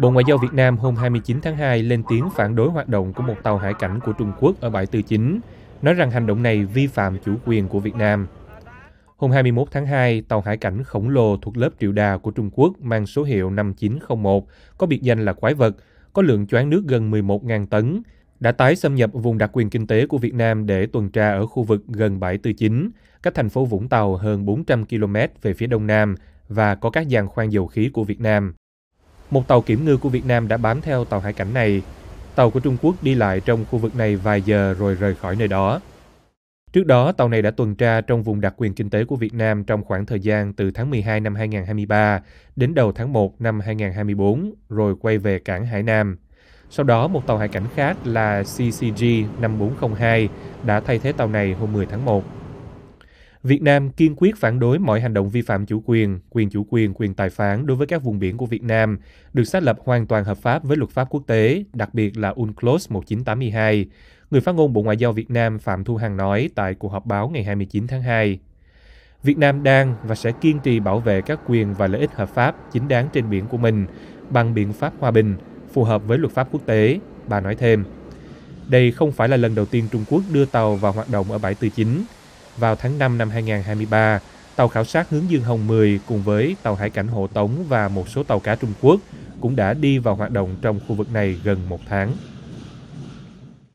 Bộ Ngoại giao Việt Nam hôm 29 tháng 2 lên tiếng phản đối hoạt động của một tàu hải cảnh của Trung Quốc ở bãi Tư Chính, nói rằng hành động này vi phạm chủ quyền của Việt Nam. Hôm 21 tháng 2, tàu hải cảnh khổng lồ thuộc lớp triệu đà của Trung Quốc mang số hiệu 5901, có biệt danh là quái vật, có lượng choán nước gần 11.000 tấn, đã tái xâm nhập vùng đặc quyền kinh tế của Việt Nam để tuần tra ở khu vực gần bãi Tư Chính, cách thành phố Vũng Tàu hơn 400 km về phía đông nam và có các giàn khoan dầu khí của Việt Nam. Một tàu kiểm ngư của Việt Nam đã bám theo tàu hải cảnh này. Tàu của Trung Quốc đi lại trong khu vực này vài giờ rồi rời khỏi nơi đó. Trước đó, tàu này đã tuần tra trong vùng đặc quyền kinh tế của Việt Nam trong khoảng thời gian từ tháng 12 năm 2023 đến đầu tháng 1 năm 2024, rồi quay về cảng Hải Nam. Sau đó, một tàu hải cảnh khác là CCG 5402 đã thay thế tàu này hôm 10 tháng 1. Việt Nam kiên quyết phản đối mọi hành động vi phạm chủ quyền, quyền chủ quyền, quyền tài phán đối với các vùng biển của Việt Nam, được xác lập hoàn toàn hợp pháp với luật pháp quốc tế, đặc biệt là UNCLOS 1982. Người phát ngôn Bộ Ngoại giao Việt Nam Phạm Thu Hằng nói tại cuộc họp báo ngày 29 tháng 2. Việt Nam đang và sẽ kiên trì bảo vệ các quyền và lợi ích hợp pháp chính đáng trên biển của mình bằng biện pháp hòa bình, phù hợp với luật pháp quốc tế, bà nói thêm. Đây không phải là lần đầu tiên Trung Quốc đưa tàu vào hoạt động ở bãi Tư Chính. Vào tháng 5 năm 2023, tàu khảo sát hướng Dương Hồng 10 cùng với tàu hải cảnh hộ tống và một số tàu cá Trung Quốc cũng đã đi vào hoạt động trong khu vực này gần một tháng.